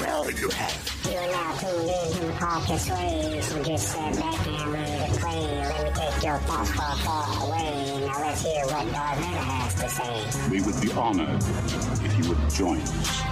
well you have. You are now tuned in to Marcus Ray, so just sit back and ready to play. Let me take your thoughts far, far away. Now let's hear what Darth Vader has to say. We would be honored if you would join us.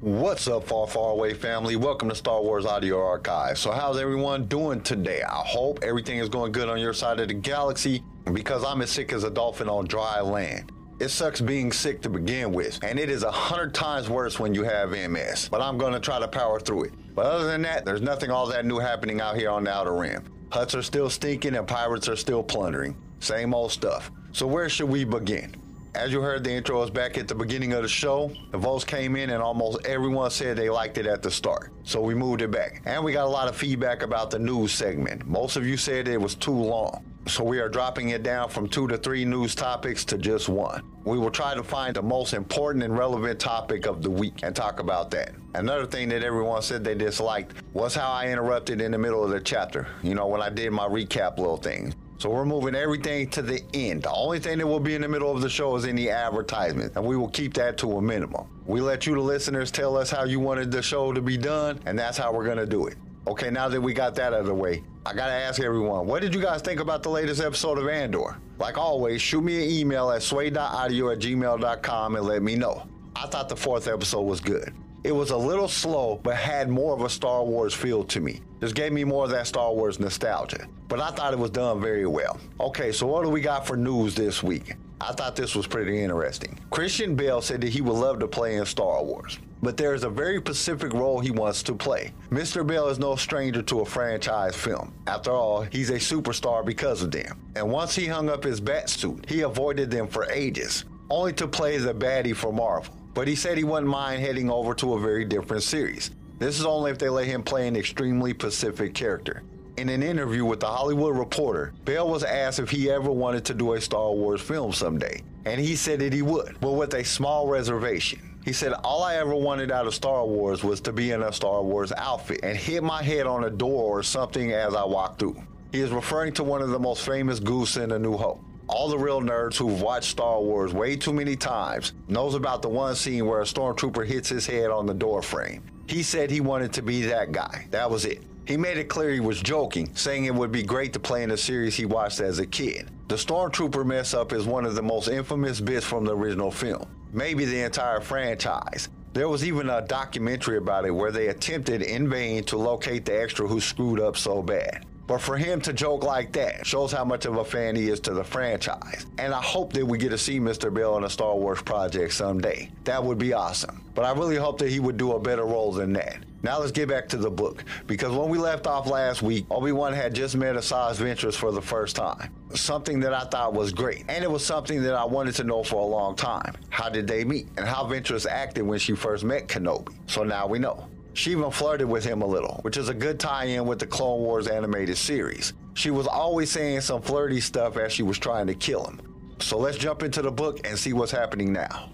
What's up, far, far away family? Welcome to Star Wars Audio Archive. So, how's everyone doing today? I hope everything is going good on your side of the galaxy because I'm as sick as a dolphin on dry land. It sucks being sick to begin with, and it is a hundred times worse when you have MS. But I'm gonna try to power through it. But other than that, there's nothing all that new happening out here on the Outer Rim. Hutts are still stinking and pirates are still plundering. Same old stuff. So where should we begin? As you heard, the intro was back at the beginning of the show. The votes came in, and almost everyone said they liked it at the start. So we moved it back. And we got a lot of feedback about the news segment. Most of you said it was too long. So we are dropping it down from two to three news topics to just one. We will try to find the most important and relevant topic of the week and talk about that. Another thing that everyone said they disliked was how I interrupted in the middle of the chapter. You know, when I did my recap little thing. So we're moving everything to the end. The only thing that will be in the middle of the show is any advertisement, and we will keep that to a minimum. We let you, the listeners, tell us how you wanted the show to be done, and that's how we're going to do it. Okay, now that we got that out of the way, I gotta ask everyone, what did you guys think about the latest episode of Andor? Like always, shoot me an email at sway.audio at gmail.com and let me know. I thought the fourth episode was good. It was a little slow, but had more of a Star Wars feel to me. Just gave me more of that Star Wars nostalgia. But I thought it was done very well. Okay, so what do we got for news this week? I thought this was pretty interesting. Christian Bale said that he would love to play in Star Wars, but there is a very specific role he wants to play. Mr. Bale is no stranger to a franchise film. After all, he's a superstar because of them. And once he hung up his bat suit, he avoided them for ages, only to play the baddie for Marvel. But he said he wouldn't mind heading over to a very different series. This is only if they let him play an extremely specific character. In an interview with the Hollywood Reporter, Bale was asked if he ever wanted to do a Star Wars film someday, and he said that he would, but with a small reservation. He said, All I ever wanted out of Star Wars was to be in a Star Wars outfit and hit my head on a door or something as I walked through. He is referring to one of the most famous goofs in A New Hope. All the real nerds who've watched Star Wars way too many times knows about the one scene where a stormtrooper hits his head on the door frame. He said he wanted to be that guy. That was it. He made it clear he was joking, saying it would be great to play in a series he watched as a kid. The Stormtrooper mess up is one of the most infamous bits from the original film, maybe the entire franchise. There was even a documentary about it where they attempted in vain to locate the extra who screwed up so bad. But for him to joke like that shows how much of a fan he is to the franchise. And I hope that we get to see Mr. Bale in a Star Wars project someday. That would be awesome. But I really hope that he would do a better role than that. Now let's get back to the book. Because when we left off last week, Obi-Wan had just met Asajj Ventress for the first time. Something that I thought was great. And it was something that I wanted to know for a long time. How did they meet? And how Ventress acted when she first met Kenobi. So now we know. She even flirted with him a little, which is a good tie in with the Clone Wars animated series. She was always saying some flirty stuff as she was trying to kill him. So let's jump into the book and see what's happening now.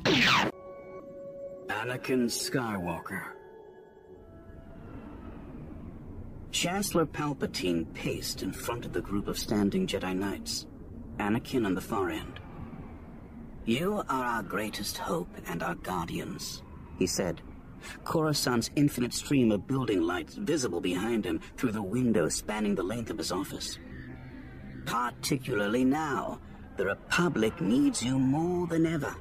Anakin Skywalker. Chancellor Palpatine paced in front of the group of standing Jedi Knights, Anakin on the far end. You are our greatest hope and our guardians, he said, Coruscant's infinite stream of building lights visible behind him through the window spanning the length of his office. Particularly now, the Republic needs you more than ever.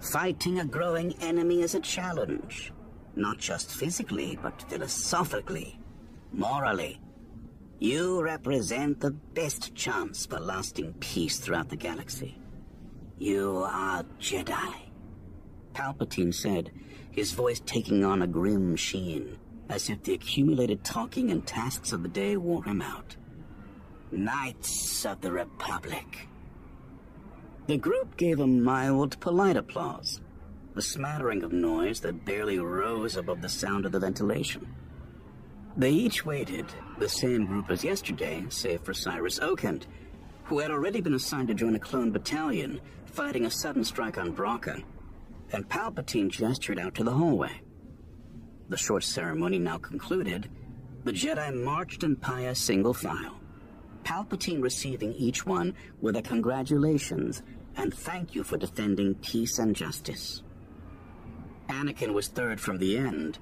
Fighting a growing enemy is a challenge, not just physically, but philosophically, morally. You represent the best chance for lasting peace throughout the galaxy. You are Jedi. Palpatine said, his voice taking on a grim sheen, as if the accumulated talking and tasks of the day wore him out. Knights of the Republic. The group gave a mild, polite applause, a smattering of noise that barely rose above the sound of the ventilation. They each waited, the same group as yesterday, save for Cyrus Oakent, who had already been assigned to join a clone battalion fighting a sudden strike on Bracca and Palpatine gestured out to the hallway. The short ceremony now concluded, the Jedi marched in pious single file, Palpatine receiving each one with a congratulations and thank you for defending peace and justice. Anakin was third from the end,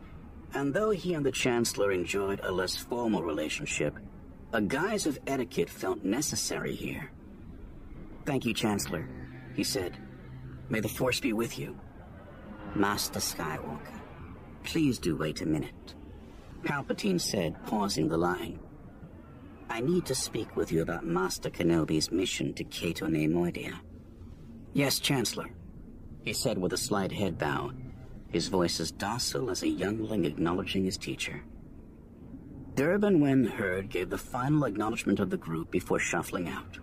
and though he and the Chancellor enjoyed a less formal relationship, a guise of etiquette felt necessary here. Thank you, Chancellor, he said. May the Force be with you. Master Skywalker, please do wait a minute. Palpatine said, pausing the line. I need to speak with you about Master Kenobi's mission to Cato Neimoidia. Yes, Chancellor, he said with a slight head bow, his voice as docile as a youngling acknowledging his teacher. Durban Wen Heard gave the final acknowledgement of the group before shuffling out.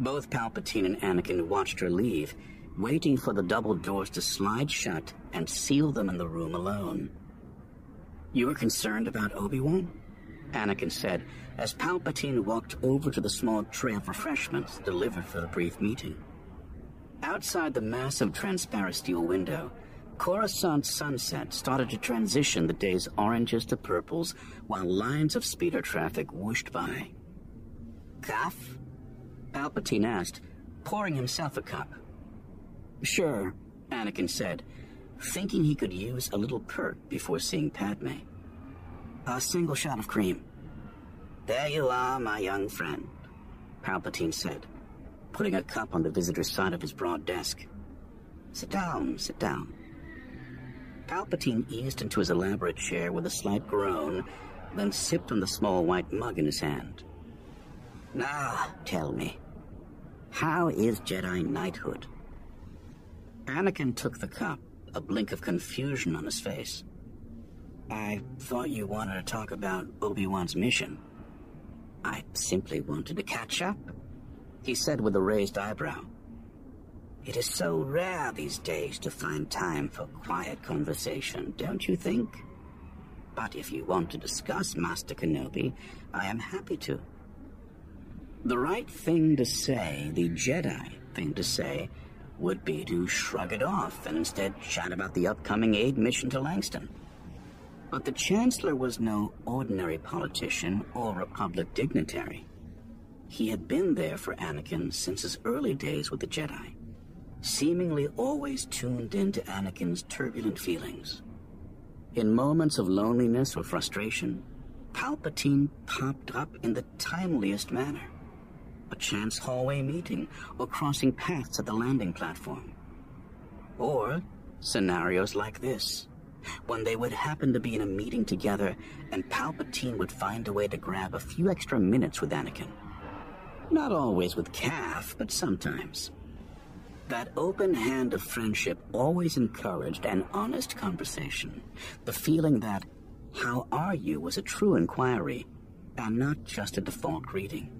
Both Palpatine and Anakin watched her leave, waiting for the double doors to slide shut and seal them in the room alone. You were concerned about Obi-Wan? Anakin said as Palpatine walked over to the small tray of refreshments delivered for the brief meeting. Outside the massive transparent steel window, Coruscant's sunset started to transition the day's oranges to purples while lines of speeder traffic whooshed by. Caf? Palpatine asked, pouring himself a cup. Sure, Anakin said, thinking he could use a little perk before seeing Padme. A single shot of cream. There you are, my young friend, Palpatine said, putting a cup on the visitor's side of his broad desk. Sit down, sit down. Palpatine eased into his elaborate chair with a slight groan, then sipped on the small white mug in his hand. Now, tell me, how is Jedi knighthood? Anakin took the cup, a blink of confusion on his face. I thought you wanted to talk about Obi-Wan's mission. I simply wanted to catch up, he said with a raised eyebrow. It is so rare these days to find time for quiet conversation, don't you think? But if you want to discuss Master Kenobi, I am happy to. The right thing to say, the Jedi thing to say, would be to shrug it off and instead chat about the upcoming aid mission to Langston. But the Chancellor was no ordinary politician or Republic dignitary. He had been there for Anakin since his early days with the Jedi, seemingly always tuned into Anakin's turbulent feelings. In moments of loneliness or frustration, Palpatine popped up in the timeliest manner a chance hallway meeting, or crossing paths at the landing platform. Or scenarios like this, when they would happen to be in a meeting together and Palpatine would find a way to grab a few extra minutes with Anakin. Not always with Caf, but sometimes. That open hand of friendship always encouraged an honest conversation, the feeling that, how are you was a true inquiry, and not just a default greeting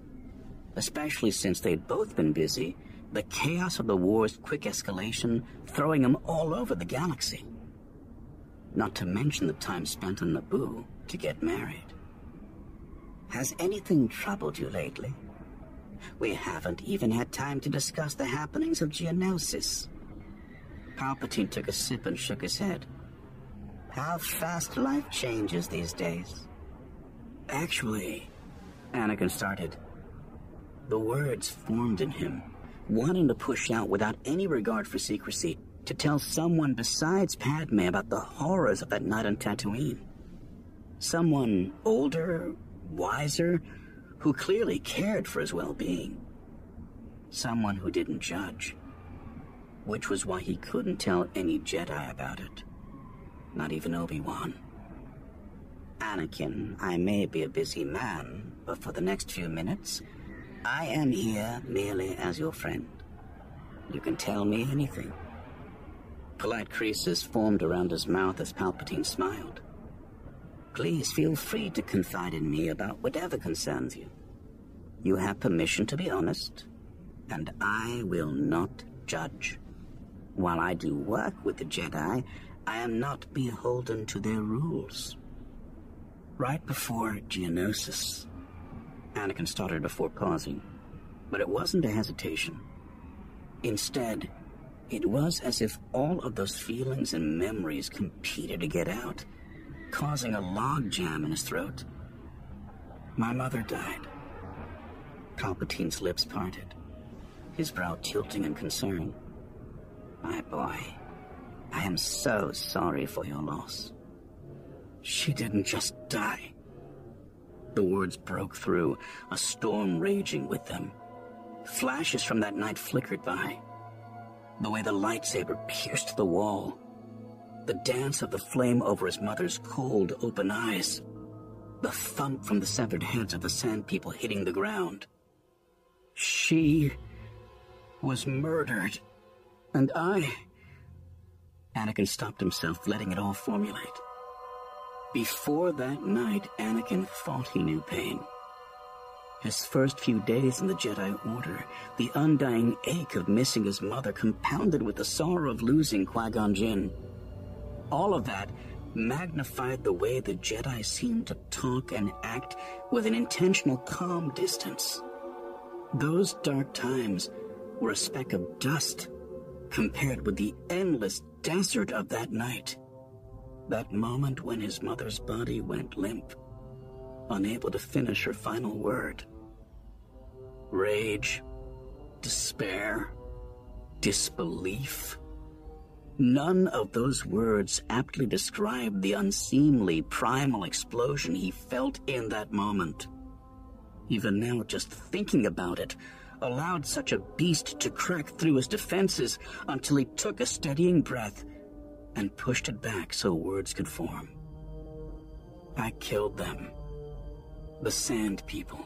especially since they'd both been busy, the chaos of the war's quick escalation throwing them all over the galaxy. Not to mention the time spent on Naboo to get married. Has anything troubled you lately? We haven't even had time to discuss the happenings of Geonosis. Palpatine took a sip and shook his head. How fast life changes these days. Actually, Anakin started. The words formed in him, wanting to push out without any regard for secrecy, to tell someone besides Padme about the horrors of that night on Tatooine. Someone older, wiser, who clearly cared for his well-being. Someone who didn't judge. Which was why he couldn't tell any Jedi about it. Not even Obi-Wan. Anakin, I may be a busy man, but for the next few minutes, I am here merely as your friend. You can tell me anything. Polite creases formed around his mouth as Palpatine smiled. Please feel free to confide in me about whatever concerns you. You have permission to be honest, and I will not judge. While I do work with the Jedi, I am not beholden to their rules. Right before Geonosis, Anakin started before pausing, but it wasn't a hesitation. Instead, it was as if all of those feelings and memories competed to get out, causing a logjam in his throat. My mother died. Palpatine's lips parted, his brow tilting in concern. My boy, I am so sorry for your loss. She didn't just die. The words broke through, a storm raging with them. Flashes from that night flickered by. The way the lightsaber pierced the wall. The dance of the flame over his mother's cold, open eyes. The thump from the severed heads of the sand people hitting the ground. She was murdered. And I. Anakin stopped himself, letting it all formulate. Before that night, Anakin thought he knew pain. His first few days in the Jedi Order, the undying ache of missing his mother compounded with the sorrow of losing Qui-Gon Jinn. All of that magnified the way the Jedi seemed to talk and act with an intentional calm distance. Those dark times were a speck of dust compared with the endless desert of that night. That moment when his mother's body went limp, unable to finish her final word. Rage, despair, disbelief. None of those words aptly describe the unseemly primal explosion he felt in that moment. Even now, just thinking about it allowed such a beast to crack through his defenses until he took a steadying breath and pushed it back so words could form. I killed them. The Sand People.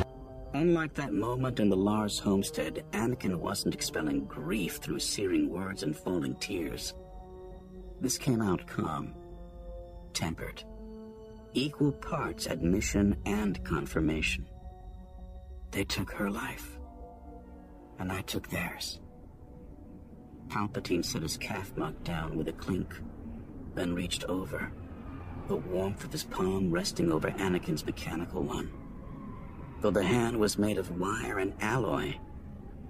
Unlike that moment in the Lars homestead, Anakin wasn't expelling grief through searing words and falling tears. This came out calm, tempered, equal parts admission and confirmation. They took her life, and I took theirs. Palpatine set his caf mug down with a clink, then reached over, the warmth of his palm resting over Anakin's mechanical one. Though the hand was made of wire and alloy,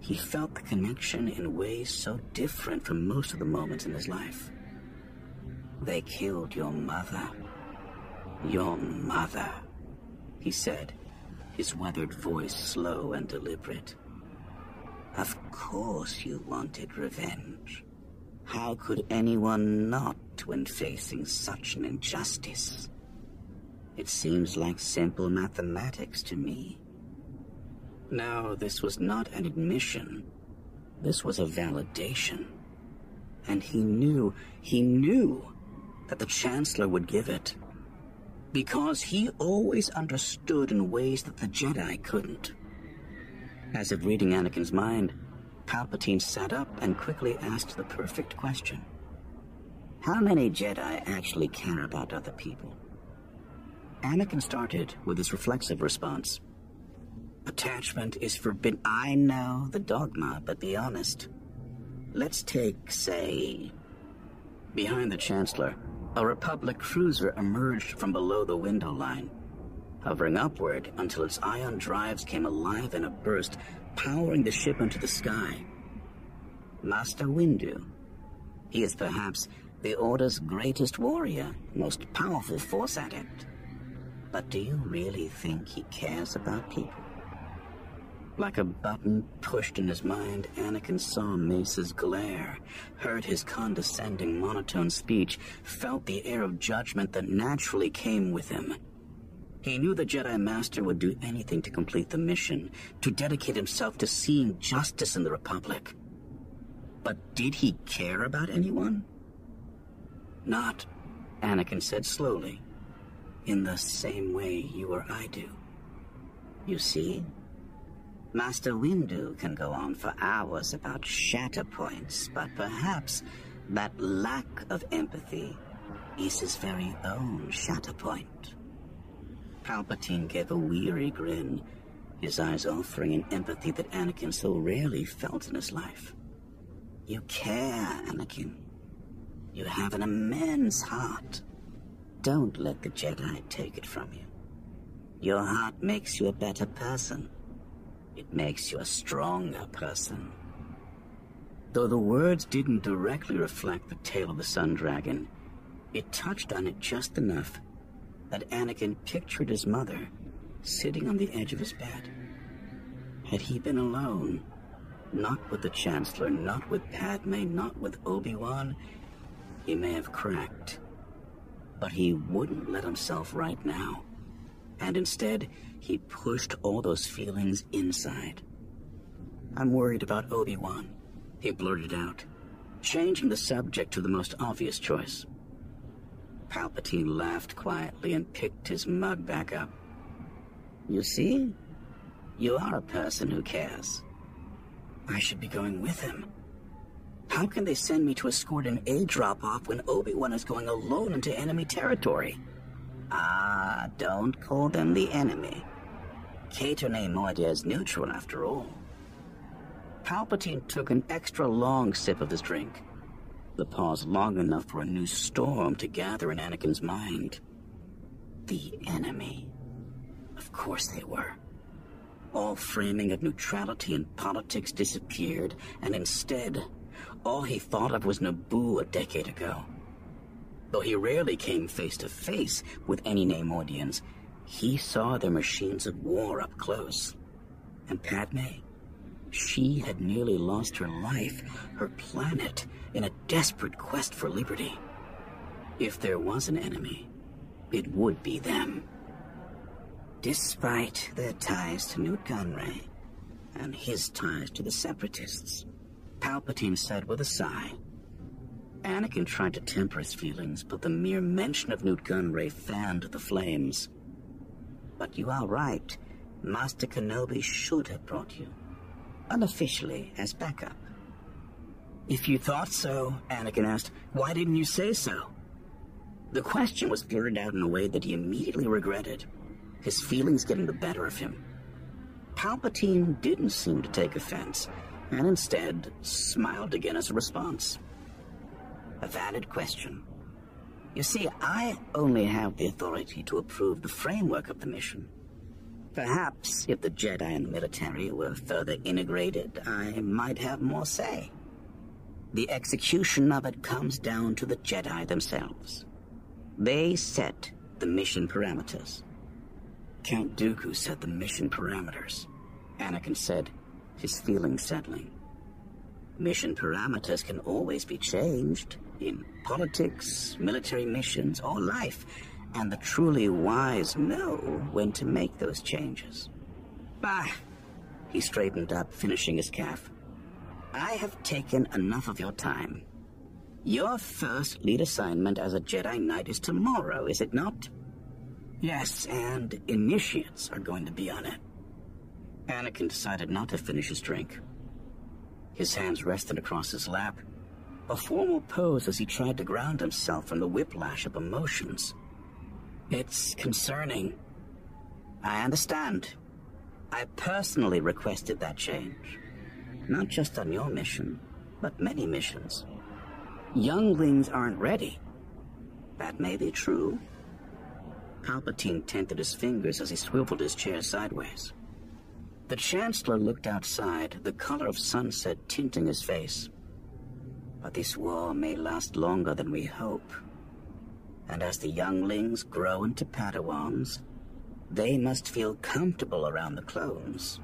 he felt the connection in ways so different from most of the moments in his life. They killed your mother. Your mother, he said, his weathered voice slow and deliberate. Of course you wanted revenge. How could anyone not when facing such an injustice? It seems like simple mathematics to me. No, this was not an admission. This was a validation. And he knew, he knew that the Chancellor would give it. Because he always understood in ways that the Jedi couldn't. As if reading Anakin's mind, Palpatine sat up and quickly asked the perfect question. How many Jedi actually care about other people? Anakin started with his reflexive response. Attachment is forbidden. I know the dogma, but be honest. Let's take, say, behind the Chancellor, a Republic cruiser emerged from below the window line, hovering upward until its ion drives came alive in a burst, powering the ship into the sky. Master Windu. He is perhaps the Order's greatest warrior, most powerful Force adept. But do you really think he cares about people? Like a button pushed in his mind, Anakin saw Mace's glare, heard his condescending monotone speech, felt the air of judgment that naturally came with him. He knew the Jedi Master would do anything to complete the mission, to dedicate himself to seeing justice in the Republic. But did he care about anyone? Not, Anakin said slowly, in the same way you or I do. You see, Master Windu can go on for hours about shatter points, but perhaps that lack of empathy is his very own shatter point. Palpatine gave a weary grin, his eyes offering an empathy that Anakin so rarely felt in his life. You care, Anakin. You have an immense heart. Don't let the Jedi take it from you. Your heart makes you a better person. It makes you a stronger person. Though the words didn't directly reflect the tale of the Sun Dragon, it touched on it just enough that Anakin pictured his mother sitting on the edge of his bed. Had he been alone, not with the Chancellor, not with Padme, not with Obi-Wan, he may have cracked. But he wouldn't let himself right now. And instead, he pushed all those feelings inside. I'm worried about Obi-Wan, he blurted out, changing the subject to the most obvious choice. Palpatine laughed quietly and picked his mug back up. You see? You are a person who cares. I should be going with him. How can they send me to escort an A drop-off when Obi-Wan is going alone into enemy territory? Ah, don't call them the enemy. Cato Neimoidia is neutral after all. Palpatine took an extra long sip of his drink. The pause long enough for a new storm to gather in Anakin's mind. The enemy. Of course they were. All framing of neutrality and politics disappeared, and instead, all he thought of was Naboo a decade ago. Though he rarely came face to face with any Neimoidians, he saw their machines of war up close. And Padme, she had nearly lost her life, her planet, in a desperate quest for liberty. If there was an enemy, it would be them. Despite their ties to Nute Gunray and his ties to the Separatists, Palpatine said with a sigh. Anakin tried to temper his feelings, but the mere mention of Nute Gunray fanned the flames. But you are right. Master Kenobi should have brought you. Unofficially, as backup. If you thought so, Anakin asked, why didn't you say so? The question was blurted out in a way that he immediately regretted his feelings getting the better of him. Palpatine didn't seem to take offense, and instead smiled again as a response. A valid question. You see, I only have the authority to approve the framework of the mission. Perhaps if the Jedi and the military were further integrated, I might have more say. The execution of it comes down to the Jedi themselves. They set the mission parameters. Count Dooku set the mission parameters. Anakin said, his feelings settling. Mission parameters can always be changed in politics, military missions, or life, and the truly wise know when to make those changes. Bah! He straightened up, finishing his caf. I have taken enough of your time. Your first lead assignment as a Jedi Knight is tomorrow, is it not? Yes, and initiates are going to be on it. Anakin decided not to finish his drink. His hands rested across his lap, a formal pose as he tried to ground himself from the whiplash of emotions. It's concerning. I understand. I personally requested that change. Not just on your mission, but many missions. Younglings aren't ready. That may be true. Palpatine tented his fingers as he swiveled his chair sideways. The Chancellor looked outside, the color of sunset tinting his face. But this war may last longer than we hope. And as the younglings grow into Padawans, they must feel comfortable around the clones.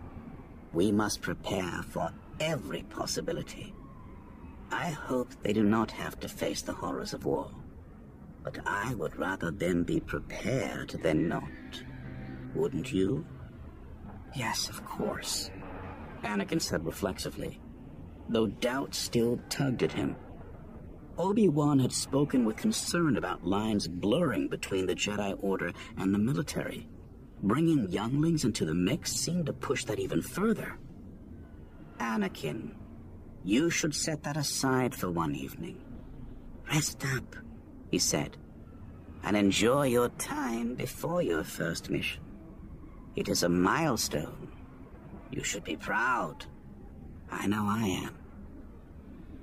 We must prepare for every possibility. I hope they do not have to face the horrors of war. But I would rather them be prepared than not. Wouldn't you? Yes, of course. Anakin said reflexively, though doubt still tugged at him. Obi-Wan had spoken with concern about lines blurring between the Jedi Order and the military. Bringing younglings into the mix seemed to push that even further. Anakin, you should set that aside for one evening. Rest up, he said, and enjoy your time before your first mission. It is a milestone. You should be proud. I know I am.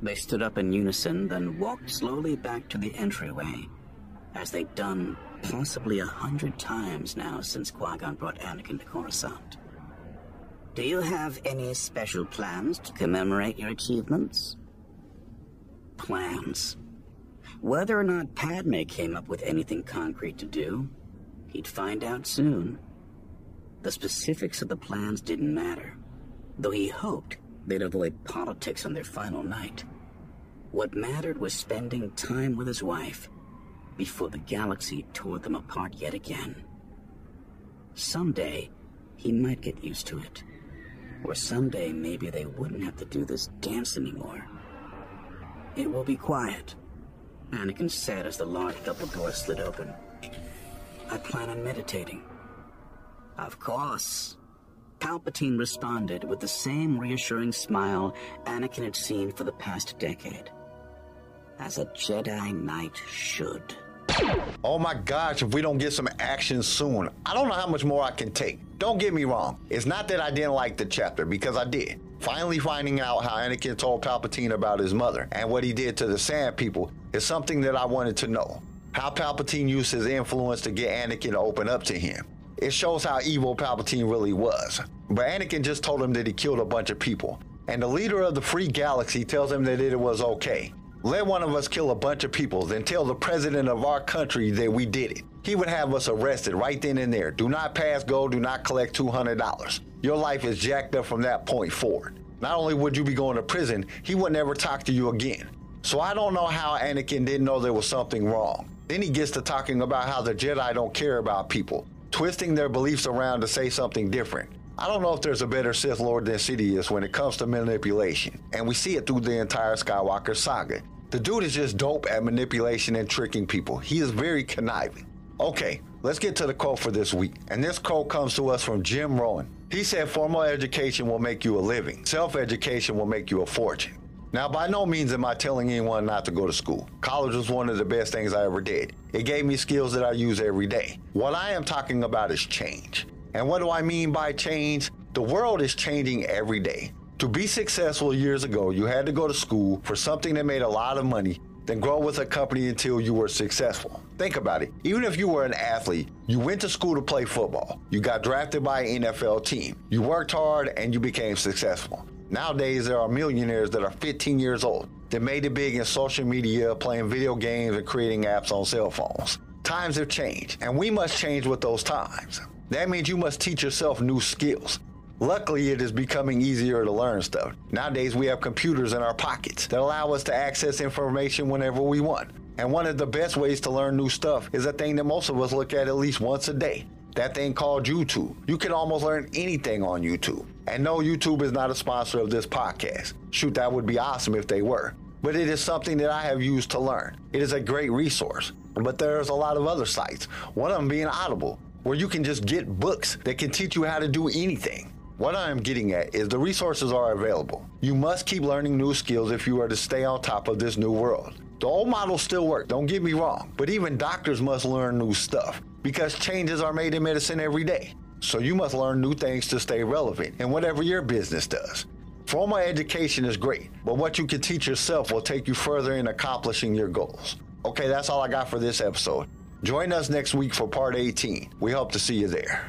They stood up in unison, then walked slowly back to the entryway, as they'd done possibly a hundred times now since Qui-Gon brought Anakin to Coruscant. Do you have any special plans to commemorate your achievements? Plans. Whether or not Padme came up with anything concrete to do, he'd find out soon. The specifics of the plans didn't matter, though he hoped they'd avoid politics on their final night. What mattered was spending time with his wife before the galaxy tore them apart yet again. Someday, he might get used to it. Or someday, maybe they wouldn't have to do this dance anymore. It will be quiet, Anakin said as the large double door slid open. I plan on meditating. Of course. Palpatine responded with the same reassuring smile Anakin had seen for the past decade. As a Jedi Knight should. Oh my gosh, if we don't get some action soon, I don't know how much more I can take. Don't get me wrong, it's not that I didn't like the chapter, because I did. Finally finding out how Anakin told Palpatine about his mother and what he did to the Sand People is something that I wanted to know. How Palpatine used his influence to get Anakin to open up to him. It shows how evil Palpatine really was. But Anakin just told him that he killed a bunch of people. And the leader of the Free Galaxy tells him that it was okay. Let one of us kill a bunch of people, then tell the president of our country that we did it. He would have us arrested right then and there. Do not pass go, do not collect $200. Your life is jacked up from that point forward. Not only would you be going to prison, he would never talk to you again. So I don't know how Anakin didn't know there was something wrong. Then he gets to talking about how the Jedi don't care about people, twisting their beliefs around to say something different. I don't know if there's a better Sith Lord than Sidious when it comes to manipulation, and we see it through the entire Skywalker saga. The dude is just dope at manipulation and tricking people. He is very conniving. Okay, let's get to the quote for this week. And this quote comes to us from Jim Rohn. He said, Formal education will make you a living, self education will make you a fortune. Now, by no means am I telling anyone not to go to school. College was one of the best things I ever did. It gave me skills that I use every day. What I am talking about is change. And what do I mean by change? The world is changing every day. To be successful years ago, you had to go to school for something that made a lot of money, then grow with a company until you were successful. Think about it. Even if you were an athlete, you went to school to play football. You got drafted by an NFL team. You worked hard and you became successful. Nowadays, there are millionaires that are 15 years old that made it big in social media, playing video games, and creating apps on cell phones. Times have changed, and we must change with those times. That means you must teach yourself new skills. Luckily, it is becoming easier to learn stuff. Nowadays, we have computers in our pockets that allow us to access information whenever we want. And one of the best ways to learn new stuff is a thing that most of us look at at least once a day. That thing called YouTube. You can almost learn anything on YouTube. And no, YouTube is not a sponsor of this podcast. Shoot, that would be awesome if they were. But it is something that I have used to learn. It is a great resource. But there's a lot of other sites, one of them being Audible, where you can just get books that can teach you how to do anything. What I am getting at is the resources are available. You must keep learning new skills if you are to stay on top of this new world. The old models still work, don't get me wrong, but even doctors must learn new stuff because changes are made in medicine every day. So you must learn new things to stay relevant in whatever your business does. Formal education is great, but what you can teach yourself will take you further in accomplishing your goals. Okay, that's all I got for this episode. Join us next week for part 18. We hope to see you there.